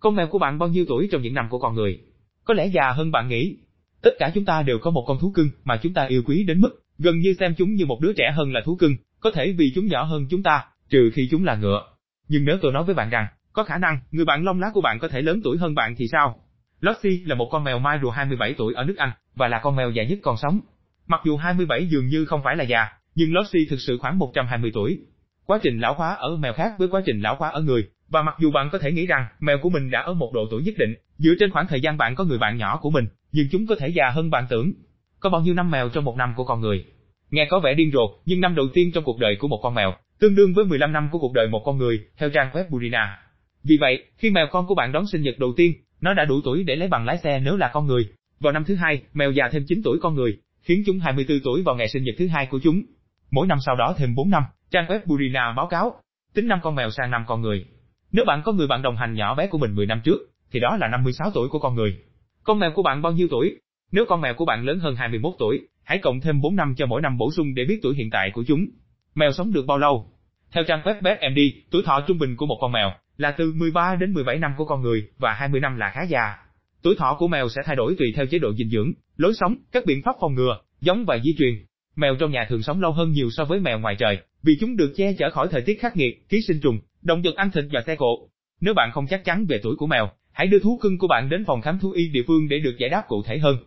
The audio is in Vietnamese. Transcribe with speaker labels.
Speaker 1: Con mèo của bạn bao nhiêu tuổi trong những năm của con người? Có lẽ già hơn bạn nghĩ. Tất cả chúng ta đều có một con thú cưng mà chúng ta yêu quý đến mức gần như xem chúng như một đứa trẻ hơn là thú cưng, có thể vì chúng nhỏ hơn chúng ta, trừ khi chúng là ngựa. Nhưng nếu tôi nói với bạn rằng, có khả năng người bạn lông lá của bạn có thể lớn tuổi hơn bạn thì sao? Lottie là một con mèo mai rùa 27 tuổi ở nước Anh và là con mèo già nhất còn sống. Mặc dù 27 dường như không phải là già, nhưng Lottie thực sự khoảng 120 tuổi. Quá trình lão hóa ở mèo khác với quá trình lão hóa ở người, và mặc dù bạn có thể nghĩ rằng mèo của mình đã ở một độ tuổi nhất định, dựa trên khoảng thời gian bạn có người bạn nhỏ của mình, nhưng chúng có thể già hơn bạn tưởng. Có bao nhiêu năm mèo trong một năm của con người? Nghe có vẻ điên rồ, nhưng năm đầu tiên trong cuộc đời của một con mèo, tương đương với 15 năm của cuộc đời một con người, theo trang web Burina. Vì vậy, khi mèo con của bạn đón sinh nhật đầu tiên, nó đã đủ tuổi để lấy bằng lái xe nếu là con người. Vào năm thứ hai, mèo già thêm 9 tuổi con người, khiến chúng 24 tuổi vào ngày sinh nhật thứ hai của chúng. Mỗi năm sau đó thêm 4 năm, trang web Burina báo cáo, tính năm con mèo sang năm con người. Nếu bạn có người bạn đồng hành nhỏ bé của mình 10 năm trước, thì đó là 56 tuổi của con người. Con mèo của bạn bao nhiêu tuổi? Nếu con mèo của bạn lớn hơn 21 tuổi, hãy cộng thêm 4 năm cho mỗi năm bổ sung để biết tuổi hiện tại của chúng. Mèo sống được bao lâu? Theo trang web BetMD, tuổi thọ trung bình của một con mèo là từ 13 đến 17 năm của con người và 20 năm là khá già. Tuổi thọ của mèo sẽ thay đổi tùy theo chế độ dinh dưỡng, lối sống, các biện pháp phòng ngừa, giống và di truyền. Mèo trong nhà thường sống lâu hơn nhiều so với mèo ngoài trời, vì chúng được che chở khỏi thời tiết khắc nghiệt, ký sinh trùng, động vật ăn thịt và xe cộ. Nếu bạn không chắc chắn về tuổi của mèo, hãy đưa thú cưng của bạn đến phòng khám thú y địa phương để được giải đáp cụ thể hơn.